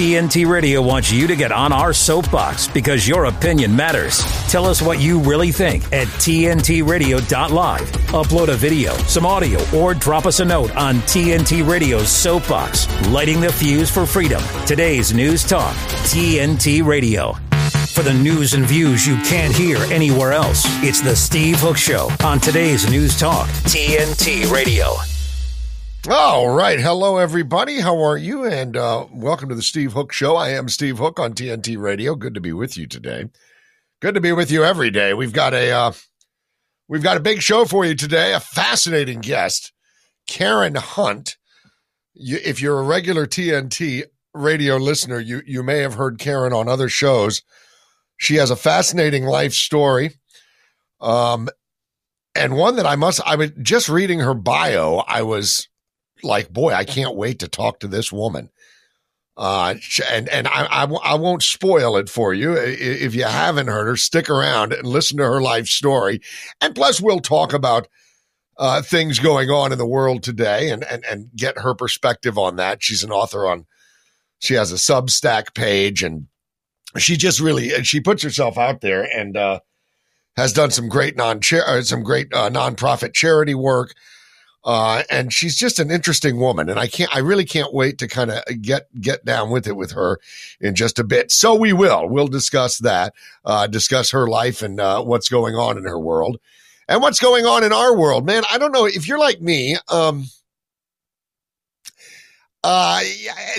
TNT Radio wants you to get on our soapbox because your opinion matters. Tell us what you really think at TNTRadio.live. Upload a video, some audio, or drop us a note on TNT Radio's soapbox, lighting the fuse for freedom. Today's News Talk, TNT Radio. For the news and views you can't hear anywhere else, it's the Steve Hook Show on today's News Talk, TNT Radio. All right. Hello, everybody. How are you? And uh, welcome to the Steve Hook Show. I am Steve Hook on TNT Radio. Good to be with you today. Good to be with you every day. We've got a uh, we've got a big show for you today. A fascinating guest, Karen Hunt. You, if you're a regular TNT radio listener, you you may have heard Karen on other shows. She has a fascinating life story. Um, and one that I must, I was just reading her bio. I was like, boy, I can't wait to talk to this woman. Uh, and and I, I, I won't spoil it for you. If you haven't heard her, stick around and listen to her life story. And plus, we'll talk about uh, things going on in the world today and, and and get her perspective on that. She's an author on. She has a Substack page, and she just really she puts herself out there and uh, has done some great non uh, some great uh, nonprofit charity work. Uh, and she's just an interesting woman, and I can't, I really can't wait to kind of get get down with it with her in just a bit. So we will, we'll discuss that, uh, discuss her life and uh, what's going on in her world, and what's going on in our world. Man, I don't know if you're like me. Um, uh,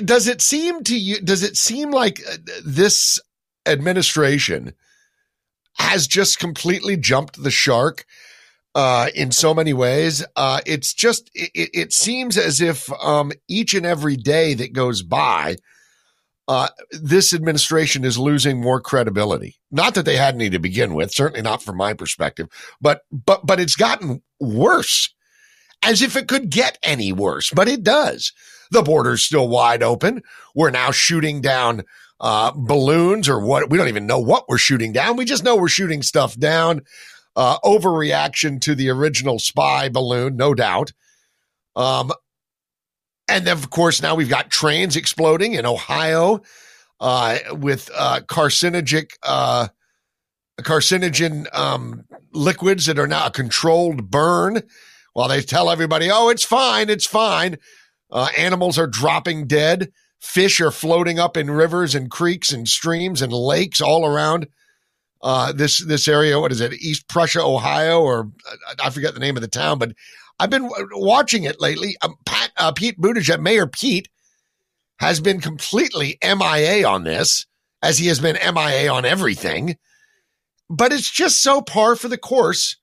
does it seem to you? Does it seem like uh, this administration has just completely jumped the shark? Uh, in so many ways. Uh, it's just, it, it, seems as if um, each and every day that goes by, uh, this administration is losing more credibility. Not that they had any to begin with, certainly not from my perspective, but but but it's gotten worse, as if it could get any worse. But it does. The border's still wide open. We're now shooting down uh, balloons or what? We don't even know what we're shooting down. We just know we're shooting stuff down uh, overreaction to the original spy balloon, no doubt. Um, and then, of course, now we've got trains exploding in Ohio uh, with uh, carcinogenic, uh, carcinogen um, liquids that are now a controlled burn. While they tell everybody, "Oh, it's fine, it's fine," uh, animals are dropping dead. Fish are floating up in rivers and creeks and streams and lakes all around uh, this this area. What is it? East Prussia, Ohio, or I forget the name of the town. But I've been watching it lately. Um, Pat, uh, Pete Buttigieg, Mayor Pete, has been completely MIA on this, as he has been MIA on everything. But it's just so par for the course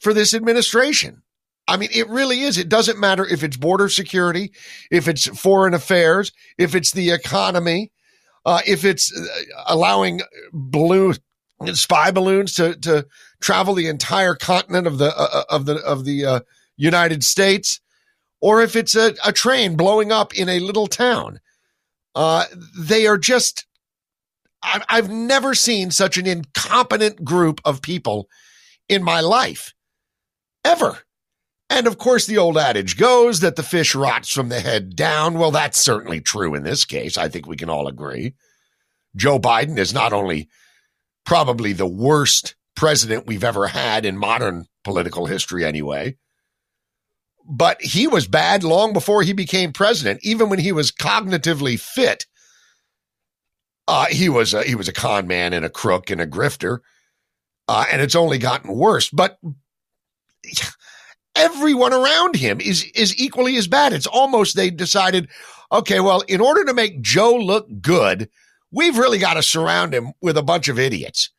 for this administration. I mean, it really is. It doesn't matter if it's border security, if it's foreign affairs, if it's the economy, uh, if it's uh, allowing blue spy balloons to to travel the entire continent of the uh, uh, of the of the uh, United States, or if it's a, a train blowing up in a little town. Uh, they are just. I've, I've never seen such an incompetent group of people in my life, ever. And of course, the old adage goes that the fish rots from the head down. Well, that's certainly true in this case. I think we can all agree. Joe Biden is not only probably the worst president we've ever had in modern political history, anyway. But he was bad long before he became president. Even when he was cognitively fit, uh, he was a, he was a con man and a crook and a grifter, uh, and it's only gotten worse. But everyone around him is is equally as bad. It's almost they decided, okay, well, in order to make Joe look good, we've really got to surround him with a bunch of idiots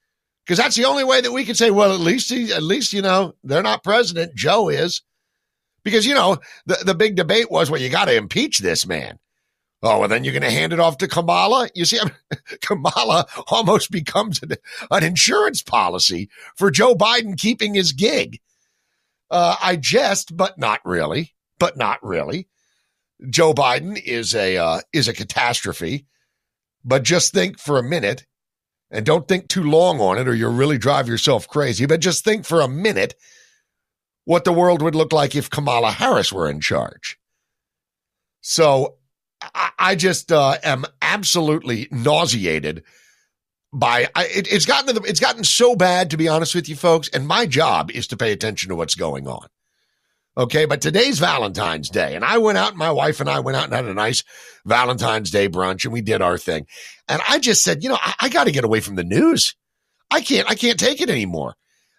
because that's the only way that we can say, well, at least he, at least, you know, they're not president. Joe is because, you know, the, the big debate was, well, you got to impeach this man. Oh, well, then you're going to hand it off to Kamala. You see, I mean, Kamala almost becomes an, an, insurance policy for Joe Biden keeping his gig. Uh, I jest, but not really, but not really. Joe Biden is a uh, is a catastrophe. But just think for a minute and don't think too long on it or you'll really drive yourself crazy. But just think for a minute what the world would look like if Kamala Harris were in charge. So I, just uh, am absolutely nauseated by I, it, it's gotten to the, it's gotten so bad to be honest with you folks and my job is to pay attention to what's going on okay but today's valentine's day and i went out and my wife and i went out and had a nice valentine's day brunch and we did our thing. And i just said you know i, I got to get away from the news. I can't i can't take it anymore.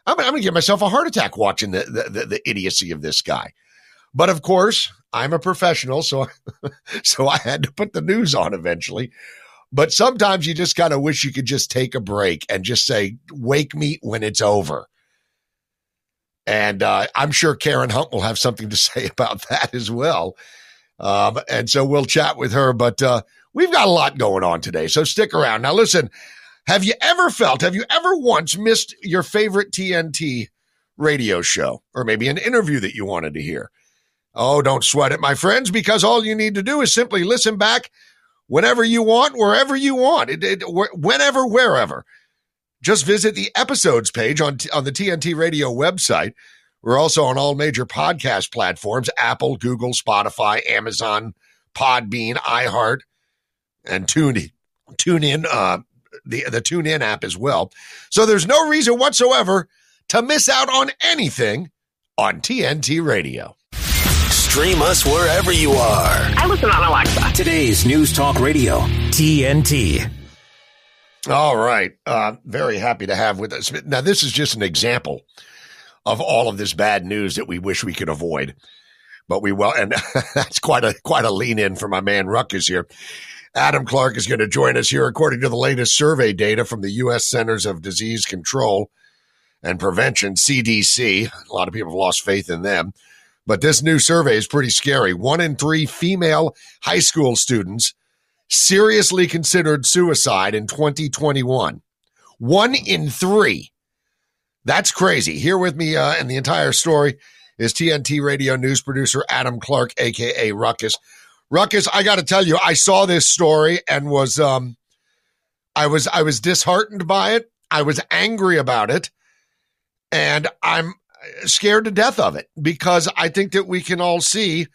I'm, I'm gonna give myself a heart attack watching the, the, the, the idiocy of this guy. But of course i'm a professional so so i had to put the news on eventually. But sometimes you just kind of wish you could just take a break and just say, wake me when it's over. And uh, I'm sure Karen Hunt will have something to say about that as well. Um, and so we'll chat with her. But uh, we've got a lot going on today. So stick around. Now, listen, have you ever felt, have you ever once missed your favorite TNT radio show or maybe an interview that you wanted to hear? Oh, don't sweat it, my friends, because all you need to do is simply listen back whenever you want, wherever you want, it, it, whenever, wherever. Just visit the episodes page on, on the TNT Radio website. We're also on all major podcast platforms Apple, Google, Spotify, Amazon, Podbean, iHeart, and TuneIn. TuneIn, uh, the, the TuneIn app as well. So there's no reason whatsoever to miss out on anything on TNT Radio. Stream us wherever you are. I listen on Alexa. Today's News Talk Radio, TNT. All right. Uh, very happy to have with us. Now, this is just an example of all of this bad news that we wish we could avoid. But we will, and that's quite a quite a lean in for my man Ruckus here. Adam Clark is going to join us here, according to the latest survey data from the U.S. Centers of Disease Control and Prevention (CDC). A lot of people have lost faith in them. But this new survey is pretty scary. One in three female high school students seriously considered suicide in 2021. One in three. That's crazy. Here with me uh, and the entire story is TNT radio news producer Adam Clark, aka Ruckus. Ruckus, I got to tell you, I saw this story and was um, I was I was disheartened by it. I was angry about it, and I'm scared to death of it because I think that we can all see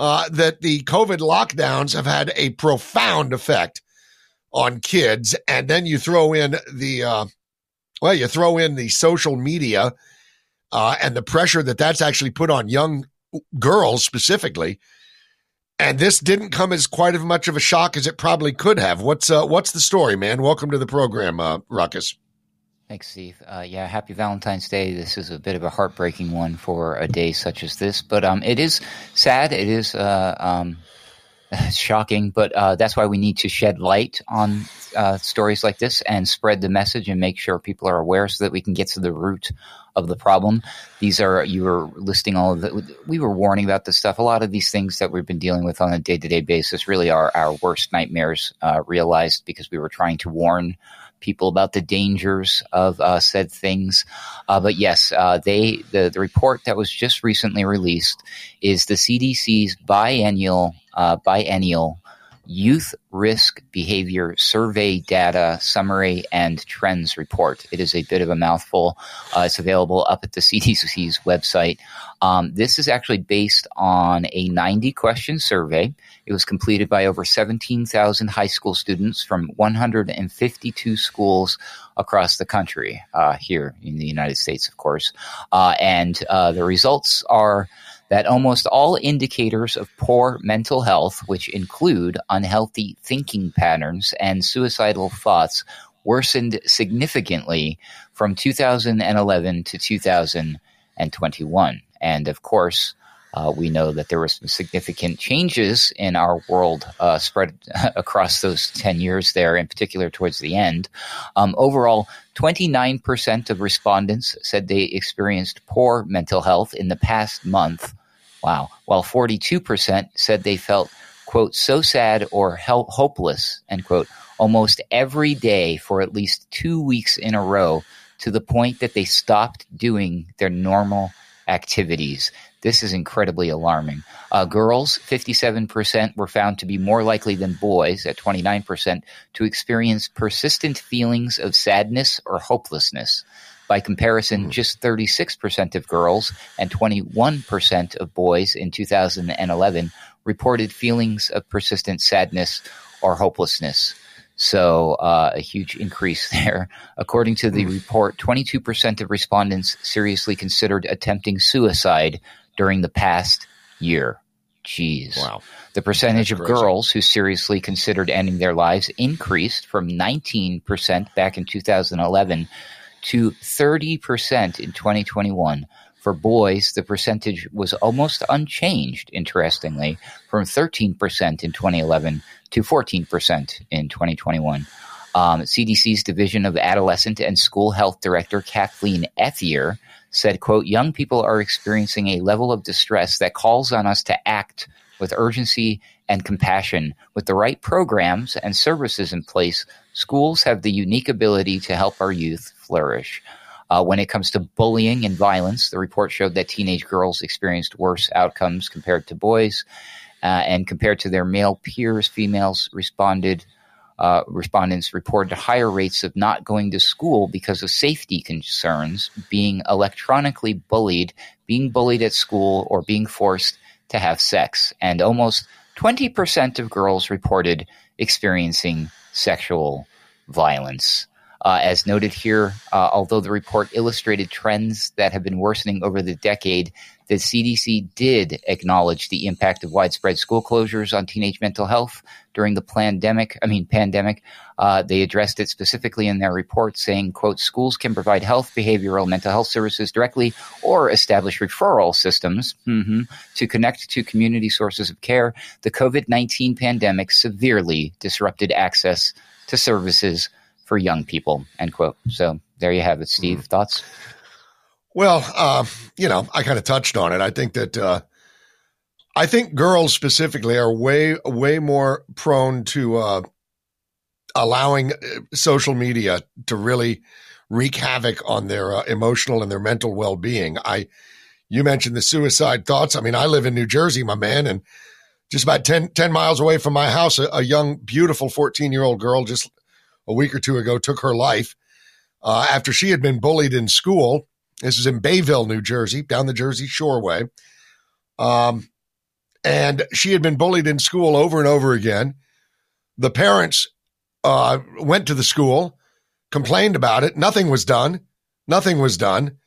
uh, that the COVID lockdowns have had a profound effect on kids. And then you throw in the, uh, well, you throw in the social media uh, and the pressure that that's actually put on young girls specifically. And this didn't come as quite as much of a shock as it probably could have. What's uh, what's the story, man? Welcome to the program, uh, Ruckus. Thanks, Steve. Uh, yeah, happy Valentine's Day. This is a bit of a heartbreaking one for a day such as this, but um, it is sad. It is uh, um, shocking, but uh, that's why we need to shed light on uh, stories like this and spread the message and make sure people are aware so that we can get to the root of the problem. These are you were listing all of the. We were warning about this stuff. A lot of these things that we've been dealing with on a day to day basis really are our worst nightmares uh, realized because we were trying to warn people about the dangers of uh, said things. Uh, but yes, uh, they the, the report that was just recently released is the CDC's biennial uh, biennial Youth Risk Behavior Survey Data Summary and Trends Report. It is a bit of a mouthful. Uh, it's available up at the CDC's website. Um, this is actually based on a 90 question survey. It was completed by over 17,000 high school students from 152 schools across the country, uh, here in the United States, of course. Uh, and uh, the results are that almost all indicators of poor mental health, which include unhealthy thinking patterns and suicidal thoughts, worsened significantly from 2011 to 2021. And of course, uh, we know that there were some significant changes in our world uh, spread across those 10 years there, in particular towards the end. Um, overall, 29% of respondents said they experienced poor mental health in the past month, Wow. While 42% said they felt, quote, so sad or hopeless, end quote, almost every day for at least two weeks in a row to the point that they stopped doing their normal activities. This is incredibly alarming. Uh, girls, 57% were found to be more likely than boys, at 29%, to experience persistent feelings of sadness or hopelessness. By comparison, mm-hmm. just 36% of girls and 21% of boys in 2011 reported feelings of persistent sadness or hopelessness. So uh, a huge increase there. According to the report, 22% of respondents seriously considered attempting suicide during the past year. Jeez. Wow. The percentage That's of crazy. girls who seriously considered ending their lives increased from 19% back in 2011 to 30% in 2021. For boys, the percentage was almost unchanged, interestingly, from 13% in 2011 to 14% in 2021. Um, CDC's Division of Adolescent and School Health Director Kathleen Ethier said, quote, young people are experiencing a level of distress that calls on us to act with urgency and compassion. With the right programs and services in place, schools have the unique ability to help our youth flourish. Uh, when it comes to bullying and violence, the report showed that teenage girls experienced worse outcomes compared to boys. Uh, and compared to their male peers, females responded. Uh, respondents reported higher rates of not going to school because of safety concerns, being electronically bullied, being bullied at school, or being forced to have sex. And almost 20% of girls reported experiencing sexual violence. Uh, as noted here, uh, although the report illustrated trends that have been worsening over the decade, the CDC did acknowledge the impact of widespread school closures on teenage mental health during the pandemic. I mean, pandemic. Uh, they addressed it specifically in their report, saying, "quote Schools can provide health, behavioral, mental health services directly, or establish referral systems mhm, to connect to community sources of care. The COVID nineteen pandemic severely disrupted access to services." for young people. End quote. So there you have it, Steve. Mm-hmm. Thoughts? Well, uh, you know, I kind of touched on it. I think that uh, I think girls specifically are way way more prone to uh, allowing uh, social media to really wreak havoc on their uh, emotional and their mental well being. I you mentioned the suicide thoughts. I mean, I live in New Jersey, my man, and just about 10, 10 miles away from my house, a, a young, beautiful 14 year old girl just a week or two ago took her life uh, after she had been bullied in school. This is in Bayville, New Jersey, down the Jersey Shoreway. Um, and she had been bullied in school over and over again. The parents uh, went to the school, complained about it. Nothing was done. Nothing was done.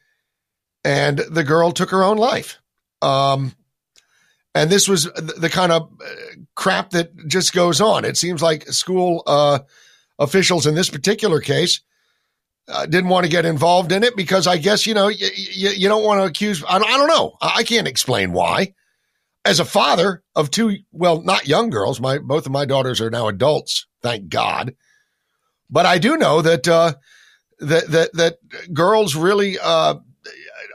And the girl took her own life. Um, and this was the, the kind of uh, crap that just goes on. It seems like school uh, officials in this particular case uh, didn't want to get involved in it because I guess, you know, y- y- you don't want to accuse. I don't, I don't know. I I can't explain why. As a father of two, well, not young girls, my both of my daughters are now adults, thank God. But I do know that uh, that that that girls really uh,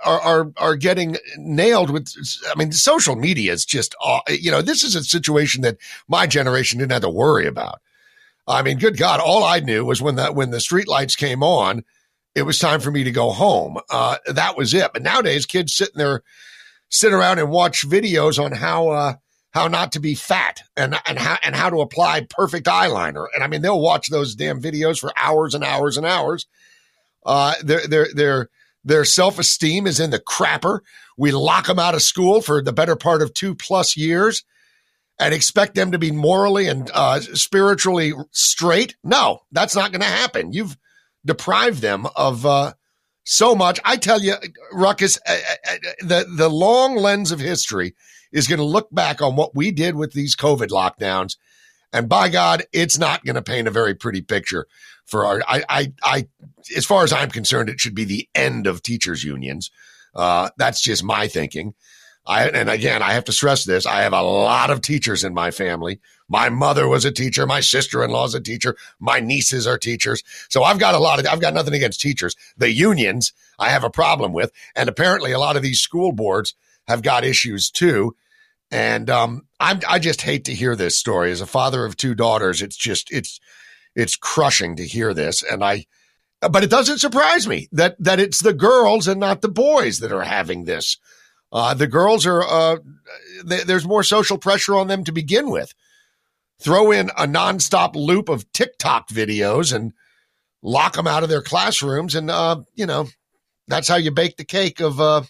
are, are are getting nailed with. I mean, social media is just, you know, this is a situation that my generation didn't have to worry about. I mean, good God, all I knew was when that when the streetlights came on, it was time for me to go home. Uh, that was it. But nowadays, kids sitting there, sit around and watch videos on how uh, how not to be fat and and how and how to apply perfect eyeliner. And I mean, they'll watch those damn videos for hours and hours and hours. Uh, their their their their self esteem is in the crapper. We lock them out of school for the better part of two plus years and expect them to be morally and uh, spiritually straight. No, that's not going to happen. You've deprived them of uh, so much. I tell you, Ruckus, uh, uh, the the long lens of history is going to look back on what we did with these COVID lockdowns, and by God, it's not going to paint a very pretty picture for our. I, I, I, as far as I'm concerned, it should be the end of teachers unions. Uh, that's just my thinking. I, and again, I have to stress this. I have a lot of teachers in my family. My mother was a teacher. My sister-in-law is a teacher. My nieces are teachers. So I've got a lot of, I've got nothing against teachers. The unions I have a problem with. And apparently a lot of these school boards have got issues too. And, um, I'm, I just hate to hear this story as a father of two daughters. It's just, it's, it's crushing to hear this. And I, but it doesn't surprise me that, that it's the girls and not the boys that are having this. Uh, the girls are, uh, th- there's more social pressure on them to begin with. Throw in a nonstop loop of TikTok videos and lock them out of their classrooms. And, uh, you know, that's how you bake the cake of, uh,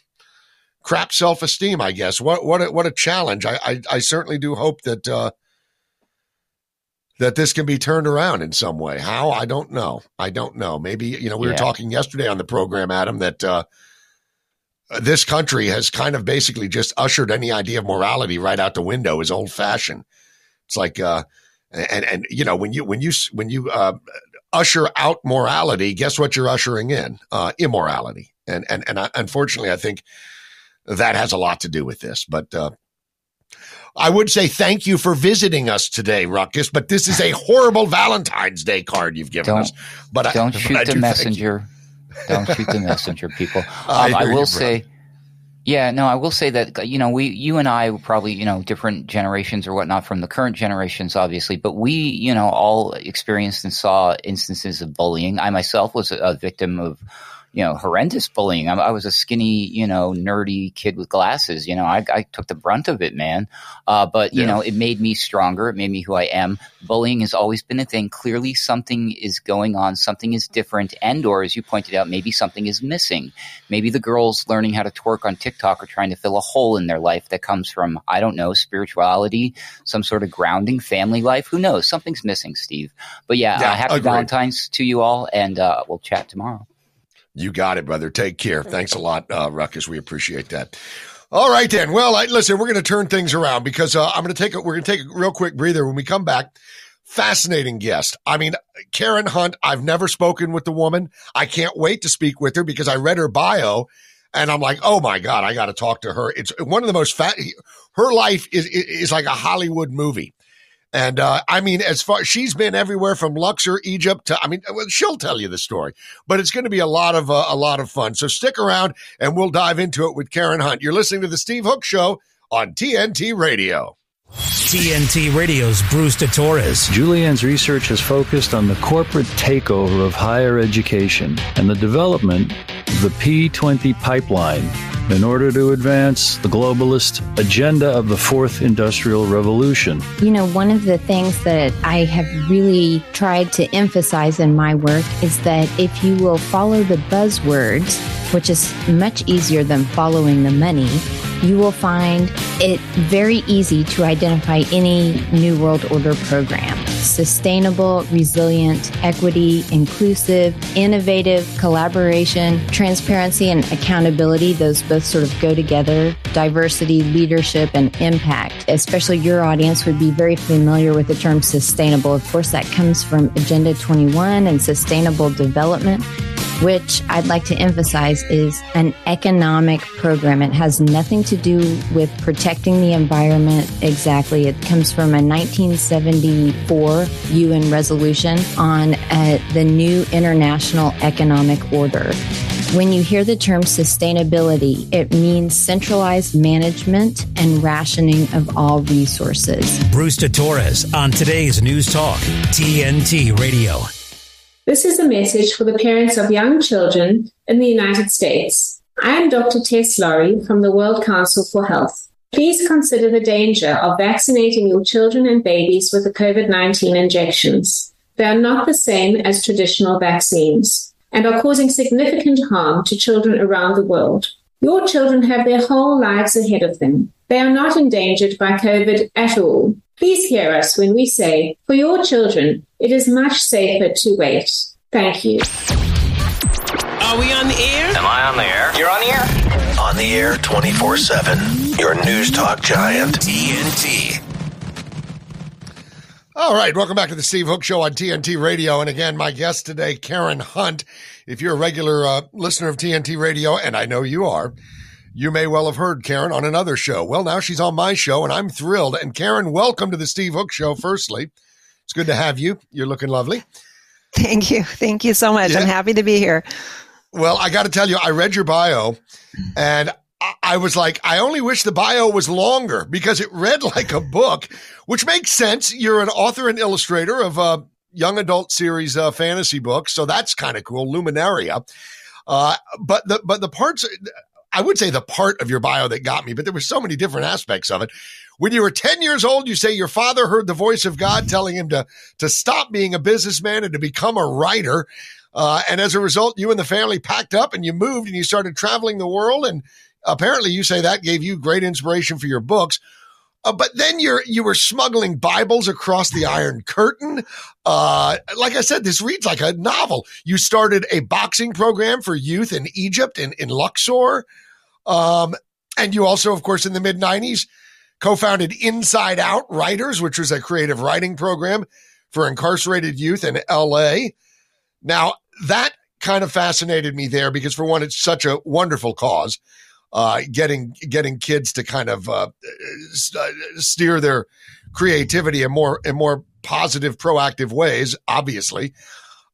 crap self esteem, I guess. What, what, a, what a challenge. I, I, I certainly do hope that, uh, that this can be turned around in some way. How? I don't know. I don't know. Maybe, you know, we yeah. were talking yesterday on the program, Adam, that, uh, this country has kind of basically just ushered any idea of morality right out the window as old fashioned. It's like, uh, and, and, you know, when you, when you, when you, uh, usher out morality, guess what you're ushering in? Uh, immorality. And, and, and I, unfortunately, I think that has a lot to do with this, but, uh, I would say thank you for visiting us today, Ruckus, but this is a horrible Valentine's Day card you've given don't, us. But don't I, shoot the messenger. Don't shoot the messenger, people. Um, I, I, will say, yeah, no, I will say that you know we, you and I, probably you know different generations or whatnot from the current generations, obviously, but we, you know, all experienced and saw instances of bullying. I myself was a victim of you know, horrendous bullying. I, I, was a skinny, you know, nerdy kid with glasses. You know, I, I took the brunt of it, man. Uh, but you yeah. know, it made me stronger. It made me who I am. Bullying has always been a thing. Clearly, something is going on. Something is different, and or as you pointed out, maybe something is missing. Maybe the girls learning how to twerk on TikTok are trying to fill a hole in their life that comes from I don't know spirituality, some sort of grounding family life. Who knows? Something's missing, Steve. But yeah, yeah uh, happy agreed. Valentine's to you all, and uh, we'll chat tomorrow. You got it, brother. Take care. Thanks a lot, uh, Ruckus. We appreciate that. All right, then. Well, I, listen, we're going to turn things around because uh, I'm going to take a, we're going to take a real quick breather when we come back. Fascinating guest. I mean, Karen Hunt. I've never spoken with the woman. I can't wait to speak with her because I read her bio, and I'm like, oh my god, I got to talk to her. It's one of the most fat. Her life is is like a Hollywood movie. And uh, I mean, as far she's been everywhere from Luxor, Egypt to I mean, she'll tell you the story, but it's going to be a lot of uh, a lot of fun. So stick around, and we'll dive into it with Karen Hunt. You're listening to the Steve Hook Show on TNT Radio. TNT Radio's Bruce de Torres. Julianne's research has focused on the corporate takeover of higher education and the development of the P20 pipeline in order to advance the globalist agenda of the fourth industrial revolution. You know, one of the things that I have really tried to emphasize in my work is that if you will follow the buzzwords, which is much easier than following the money, you will find it very easy to identify any New World Order program. Sustainable, resilient, equity, inclusive, innovative, collaboration, transparency, and accountability, those both sort of go together. Diversity, leadership, and impact. Especially your audience would be very familiar with the term sustainable. Of course, that comes from Agenda 21 and sustainable development which I'd like to emphasize is an economic program. It has nothing to do with protecting the environment exactly. It comes from a 1974 UN resolution on uh, the new international economic order. When you hear the term sustainability, it means centralized management and rationing of all resources. Bruce de Torres on today's News Talk, TNT Radio. This is a message for the parents of young children in the United States. I am Dr. Tess Lawrie from the World Council for Health. Please consider the danger of vaccinating your children and babies with the COVID 19 injections. They are not the same as traditional vaccines and are causing significant harm to children around the world. Your children have their whole lives ahead of them. They are not endangered by COVID at all. Please hear us when we say, for your children, it is much safer to wait. Thank you. Are we on the air? Am I on the air? You're on the air? On the air 24 7. Your news talk giant. TNT. All right, welcome back to the Steve Hook Show on TNT Radio. And again, my guest today, Karen Hunt. If you're a regular uh, listener of TNT Radio, and I know you are, you may well have heard Karen on another show. Well, now she's on my show, and I'm thrilled. And Karen, welcome to the Steve Hook Show, firstly. It's good to have you. You're looking lovely. Thank you. Thank you so much. Yeah. I'm happy to be here. Well, I got to tell you, I read your bio and I was like, I only wish the bio was longer because it read like a book, which makes sense. You're an author and illustrator of a young adult series uh, fantasy books, so that's kind of cool. Luminaria. Uh, but the but the parts I would say the part of your bio that got me, but there were so many different aspects of it. When you were 10 years old, you say your father heard the voice of God telling him to, to stop being a businessman and to become a writer. Uh, and as a result, you and the family packed up and you moved and you started traveling the world. And apparently, you say that gave you great inspiration for your books. Uh, but then you're you were smuggling Bibles across the Iron Curtain. Uh, like I said, this reads like a novel. You started a boxing program for youth in Egypt in in Luxor, um, and you also, of course, in the mid '90s, co-founded Inside Out Writers, which was a creative writing program for incarcerated youth in L.A. Now that kind of fascinated me there because, for one, it's such a wonderful cause uh, getting getting kids to kind of uh, steer their creativity in more in more positive, proactive ways. Obviously,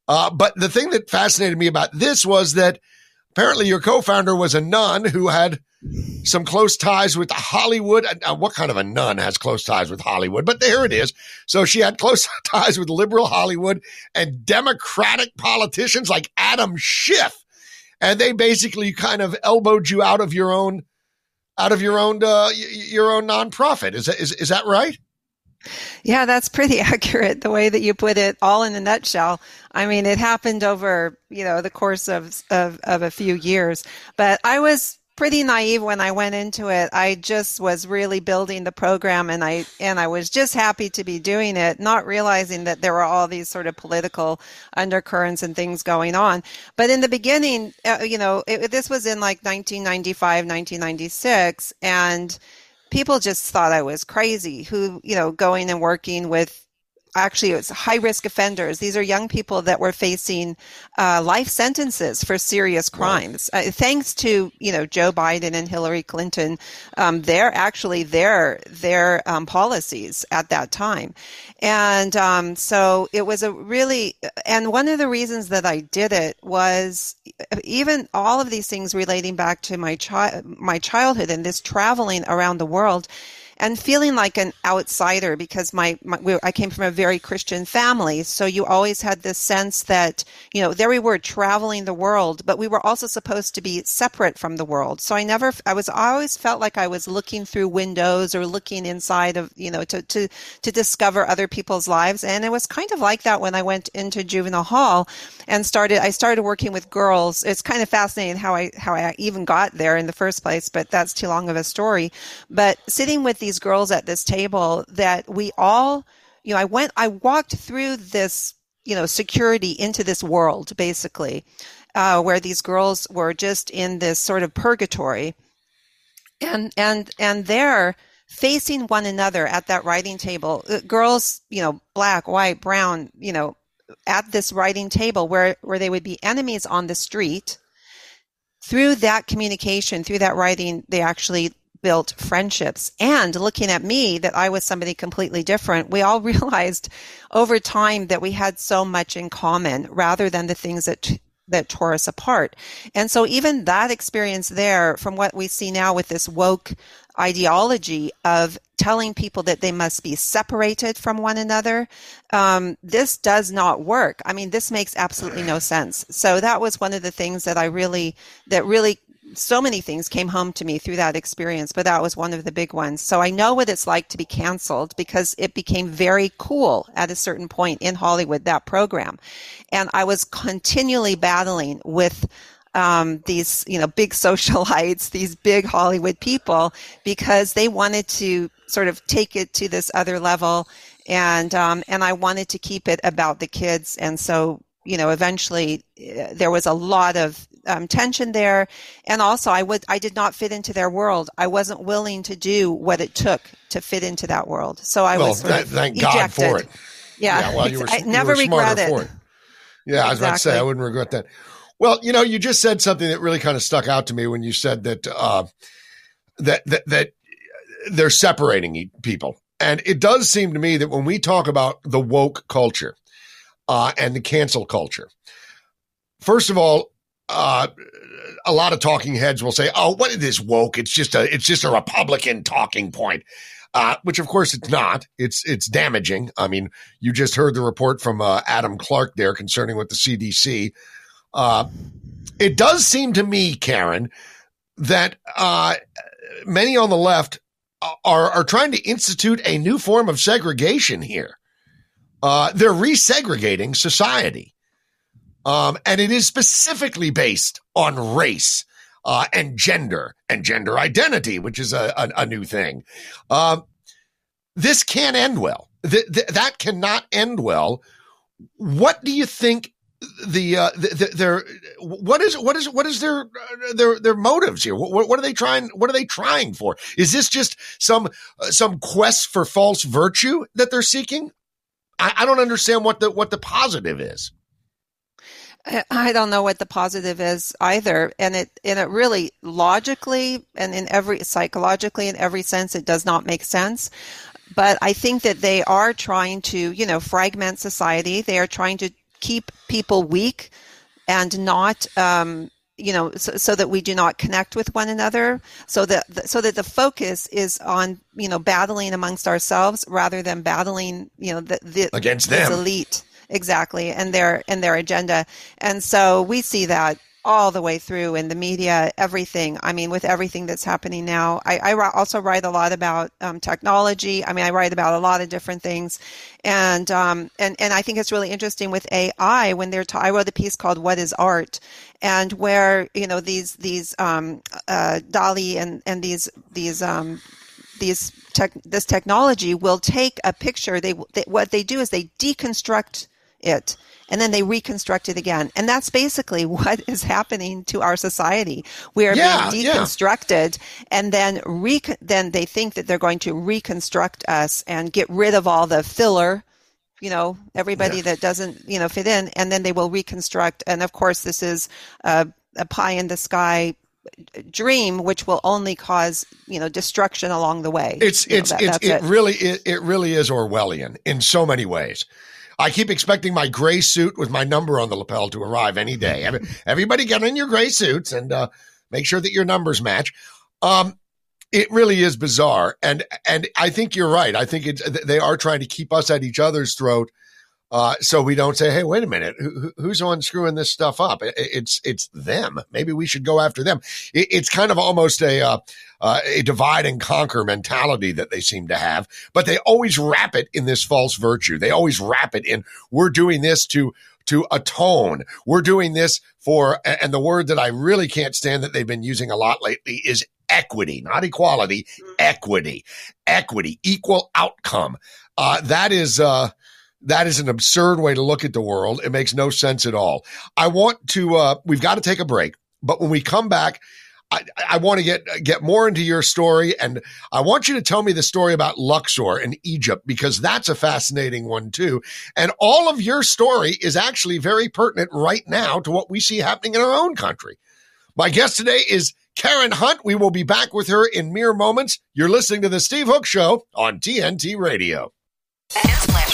uh, but the thing that fascinated me about this was that apparently your co-founder was a nun who had some close ties with Hollywood. Uh, what kind of a nun has close ties with Hollywood? But there it is. So she had close ties with liberal Hollywood and Democratic politicians like Adam Schiff and they basically kind of elbowed you out of your own out of your own uh, your own nonprofit. Is that is, is that right? Yeah, that's pretty accurate. The way that you put it, all in a nutshell. I mean, it happened over you know the course of of, of a few years, but I was pretty naive when I went into it. I just was really building the program and I and I was just happy to be doing it, not realizing that there were all these sort of political undercurrents and things going on. But in the beginning, uh, you know, it, this was in like 1995, 1996 and people just thought I was crazy who, you know, going and working with actually it was high risk offenders. These are young people that were facing uh, life sentences for serious crimes. Uh, thanks to you know Joe Biden and Hillary Clinton, um, their actually their their um, policies at that time, and um, so it was a really and one of the reasons that I did it was even all of these things relating back to my child my childhood and this traveling around the world and feeling like an outsider because my, my I came from a very Christian family. So you always had this sense that, you know, there we were traveling the world, but we were also supposed to be separate from the world. So I never, I was I always felt like I was looking through windows or looking inside of, you know, to, to, to discover other people's lives. And it was kind of like that when I went into juvenile hall and started, I started working with girls. It's kind of fascinating how I, how I even got there in the first place, but that's too long of a story. But sitting with these girls at this table that we all, you know, I went, I walked through this, you know, security into this world basically, uh, where these girls were just in this sort of purgatory. And, and, and there, facing one another at that writing table, uh, girls, you know, black, white, brown, you know, at this writing table where, where they would be enemies on the street. Through that communication, through that writing, they actually built friendships and looking at me that I was somebody completely different, we all realized over time that we had so much in common rather than the things that that tore us apart. And so even that experience there from what we see now with this woke ideology of telling people that they must be separated from one another, um, this does not work. I mean, this makes absolutely no sense. So that was one of the things that I really, that really so many things came home to me through that experience, but that was one of the big ones. So I know what it's like to be canceled because it became very cool at a certain point in Hollywood, that program. And I was continually battling with um, these, you know, big socialites, these big Hollywood people, because they wanted to sort of take it to this other level. And, um, and I wanted to keep it about the kids. And so, you know, eventually uh, there was a lot of um, tension there, and also I would I did not fit into their world. I wasn't willing to do what it took to fit into that world. So I well, was sort thank God for it. Yeah, yeah well, you were, I never you were regret it. For it. Yeah, exactly. I was about to say I wouldn't regret that. Well, you know, you just said something that really kind of stuck out to me when you said that uh, that that that they're separating people, and it does seem to me that when we talk about the woke culture uh, and the cancel culture, first of all, uh, a lot of talking heads will say, "Oh, what is this woke? It's just a it's just a Republican talking point." Uh, which of course it's not. It's it's damaging. I mean, you just heard the report from uh, Adam Clark there concerning with the CDC. Uh, it does seem to me, Karen, that uh, many on the left are are trying to institute a new form of segregation here. Uh, they're resegregating society. Um, and it is specifically based on race uh, and gender and gender identity, which is a, a, a new thing. Um, this can't end well. Th- th- that cannot end well. What do you think the, uh, the, the, their what is what is what is their uh, their their motives here? What, what, are they trying? What are they trying for? Is this just some uh, some quest for false virtue that they're seeking? I, I don't understand what the what the positive is. I don't know what the positive is either, and it and it really logically and in every psychologically in every sense it does not make sense. But I think that they are trying to you know fragment society. They are trying to keep people weak and not um, you know so, so, that we do not connect with one another so that so that the focus is on you know battling amongst ourselves rather than battling you know the, the against them elite exactly and their and their agenda and so we see that all the way through in the media, everything. I mean, with everything that's happening now, I, I also write a lot about um, technology. I mean, I write about a lot of different things, and um, and and I think it's really interesting with AI when they're. I wrote a piece called "What Is Art," and where you know these these um, uh, DALL-E and and these these um, these tech, this technology will take a picture. They, they what they do is they deconstruct it and then they reconstruct it again. And that's basically what is happening to our society. We are yeah, being deconstructed yeah. and then re- then they think that they're going to reconstruct us and get rid of all the filler you know everybody yeah. that doesn't you know fit in and then they will reconstruct and of course this is a, a pie in the sky dream which will only cause you know destruction along the way it's it's know, that, it's it, it really it, it really is orwellian in so many ways I keep expecting my gray suit with my number on the lapel to arrive any day. Everybody get in your gray suits and uh, make sure that your numbers match. Um, it really is bizarre, and and I think you're right. I think they are trying to keep us at each other's throat uh, so we don't say, "Hey, wait a minute, Who, who's on screwing this stuff up?" It's it's them. Maybe we should go after them. It, it's kind of almost a uh, uh, a divide and conquer mentality that they seem to have, but they always wrap it in this false virtue. They always wrap it in, "We're doing this to." To atone. We're doing this for, and the word that I really can't stand that they've been using a lot lately is equity, not equality, mm-hmm. equity, equity, equal outcome. Uh, that is, uh, that is an absurd way to look at the world. It makes no sense at all. I want to, uh, we've got to take a break, but when we come back, I, I want to get get more into your story, and I want you to tell me the story about Luxor in Egypt because that's a fascinating one too. And all of your story is actually very pertinent right now to what we see happening in our own country. My guest today is Karen Hunt. We will be back with her in mere moments. You're listening to the Steve Hook Show on TNT Radio.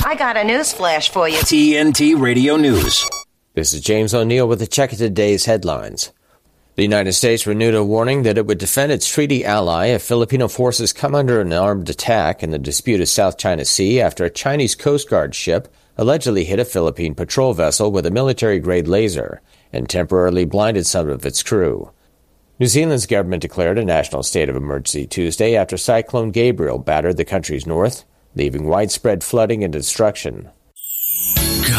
I got a news flash for you. TNT Radio News. This is James O'Neill with a check of today's headlines. The United States renewed a warning that it would defend its treaty ally if Filipino forces come under an armed attack in the disputed South China Sea after a Chinese Coast Guard ship allegedly hit a Philippine patrol vessel with a military grade laser and temporarily blinded some of its crew. New Zealand's government declared a national state of emergency Tuesday after Cyclone Gabrielle battered the country's north leaving widespread flooding and destruction.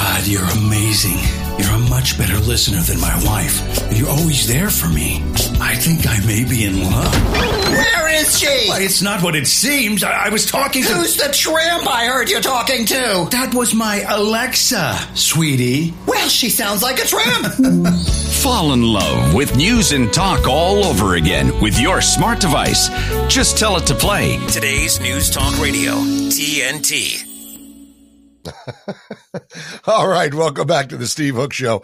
God, you're amazing. You're a much better listener than my wife. You're always there for me. I think I may be in love. Where is she? Well, it's not what it seems. I, I was talking to. Who's the tramp I heard you talking to? That was my Alexa, sweetie. Well, she sounds like a tramp. Fall in love with news and talk all over again with your smart device. Just tell it to play. Today's News Talk Radio, TNT. All right, welcome back to the Steve Hook Show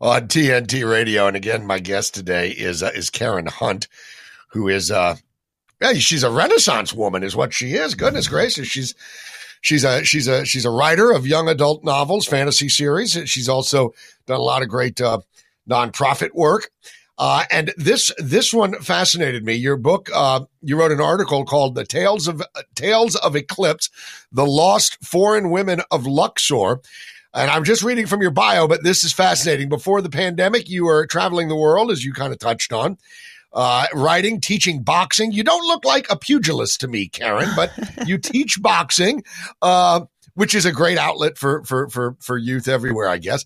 on TNT Radio. And again, my guest today is uh, is Karen Hunt, who is uh, yeah, she's a Renaissance woman, is what she is. Goodness gracious, she's she's a she's a she's a writer of young adult novels, fantasy series. She's also done a lot of great uh, nonprofit work. Uh, and this this one fascinated me. Your book, uh, you wrote an article called "The Tales of uh, Tales of Eclipse: The Lost Foreign Women of Luxor." And I'm just reading from your bio, but this is fascinating. Before the pandemic, you were traveling the world, as you kind of touched on, uh, writing, teaching boxing. You don't look like a pugilist to me, Karen, but you teach boxing, uh, which is a great outlet for for for for youth everywhere, I guess.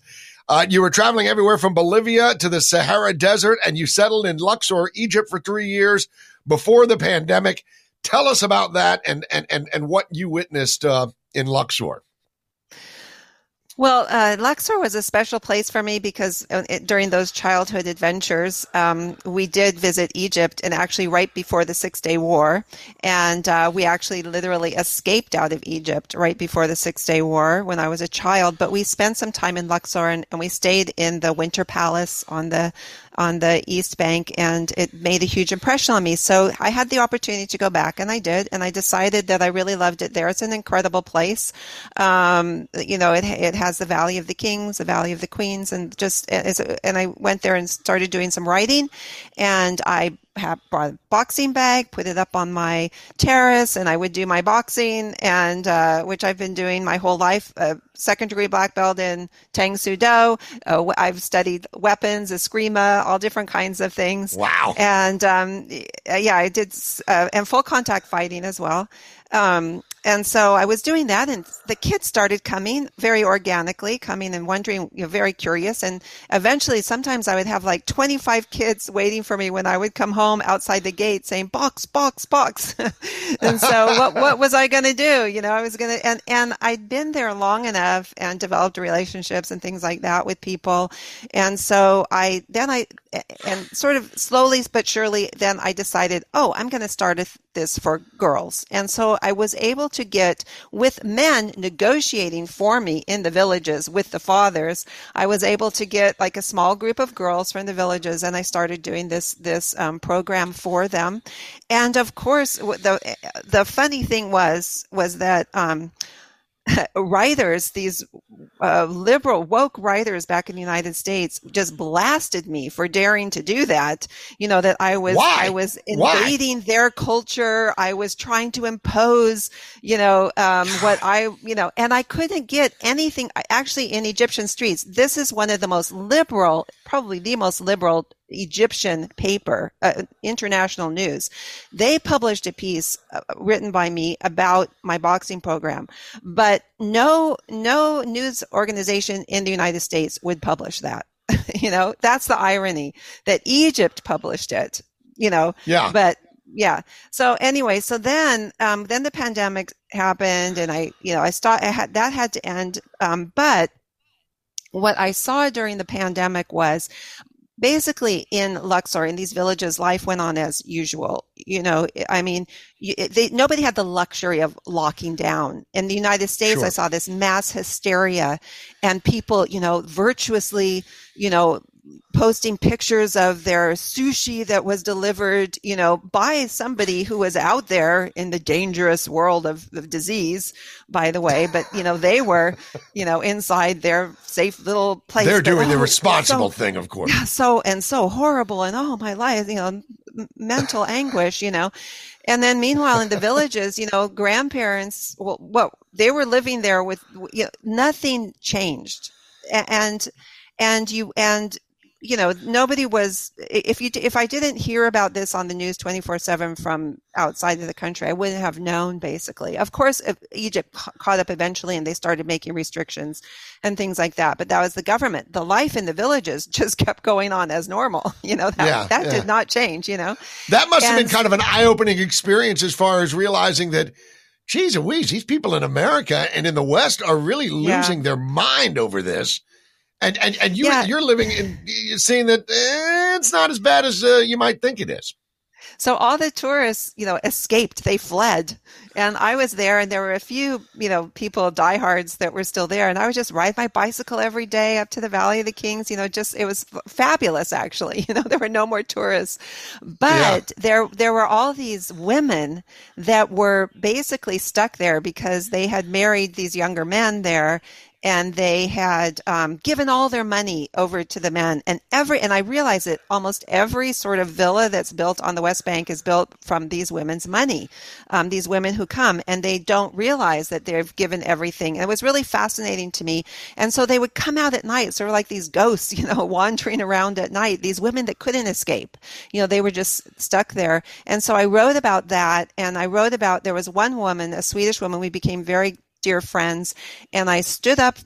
Uh, you were traveling everywhere from Bolivia to the Sahara Desert, and you settled in Luxor, Egypt for three years before the pandemic. Tell us about that and and and and what you witnessed uh, in Luxor. Well, uh, Luxor was a special place for me because uh, it, during those childhood adventures, um, we did visit Egypt and actually right before the Six Day War. And uh, we actually literally escaped out of Egypt right before the Six Day War when I was a child. But we spent some time in Luxor and, and we stayed in the Winter Palace on the on the East Bank, and it made a huge impression on me. So I had the opportunity to go back, and I did, and I decided that I really loved it there. It's an incredible place. Um, you know, it it has the Valley of the Kings, the Valley of the Queens, and just and I went there and started doing some writing, and I have brought a boxing bag, put it up on my terrace, and I would do my boxing, and uh, which I've been doing my whole life. Uh, second degree black belt in Tang Soo Do. Uh, I've studied weapons, eskrima, all different kinds of things. Wow! And um, yeah, I did, uh, and full contact fighting as well. Um, and so I was doing that, and the kids started coming very organically, coming and wondering, you know, very curious. And eventually, sometimes I would have like 25 kids waiting for me when I would come home outside the gate saying, box, box, box. and so what, what was I going to do? You know, I was going to, and, and I'd been there long enough and developed relationships and things like that with people. And so I, then I, and sort of slowly but surely, then I decided, oh, I'm going to start this for girls. And so I was able to get with men negotiating for me in the villages with the fathers. I was able to get like a small group of girls from the villages, and I started doing this this um, program for them. And of course, the the funny thing was was that. Um, writers, these uh, liberal woke writers back in the United States, just blasted me for daring to do that. You know that I was Why? I was invading Why? their culture. I was trying to impose, you know, um, what I you know, and I couldn't get anything. Actually, in Egyptian streets, this is one of the most liberal, probably the most liberal Egyptian paper, uh, international news. They published a piece uh, written by me about my boxing program, but no, no news organization in the United States would publish that. you know, that's the irony that Egypt published it, you know, yeah. but yeah. So anyway, so then, um, then the pandemic happened and I, you know, I start, I had, that had to end. Um, but what I saw during the pandemic was basically in Luxor, in these villages, life went on as usual. You know, I mean, they, nobody had the luxury of locking down. In the United States, sure. I saw this mass hysteria and people, you know, virtuously, you know, posting pictures of their sushi that was delivered, you know, by somebody who was out there in the dangerous world of, of disease, by the way. But, you know, they were, you know, inside their safe little place. They're doing but, the oh, responsible so, thing, of course. Yeah, so, and so horrible. And oh, my life, you know, mental anguish, you know. And then meanwhile, in the villages, you know, grandparents, well, what they were living there with, you know, nothing changed. And, and you, and you know nobody was if you if i didn't hear about this on the news 24/7 from outside of the country i wouldn't have known basically of course egypt caught up eventually and they started making restrictions and things like that but that was the government the life in the villages just kept going on as normal you know that, yeah, that yeah. did not change you know that must and, have been kind of an eye-opening experience as far as realizing that geez Louise, these people in america and in the west are really losing yeah. their mind over this and and and you Yeah. you're living in you're saying that eh, it's not as bad as uh, you might think it is. So all the tourists, you know, escaped. They fled, and I was there, and there were a few, you know, people diehards that were still there, and I would just ride my bicycle every day up to the Valley of the Kings. You know, just it was f- fabulous. Actually, you know, there were no more tourists, but there there were all these women that were basically stuck there because they had married these younger men there, and they had um, given all their money over to the men and every and i realize that almost every sort of villa that's built on the west bank is built from these women's money um, these women who come and they don't realize that they've given everything. And it was really fascinating to me. And so they would come out at night sort of like these ghosts you know wandering around at night these women that couldn't escape. You know they were just stuck there. And so i wrote about that and i wrote about there was one woman a swedish woman we became very dear friends, and I stood up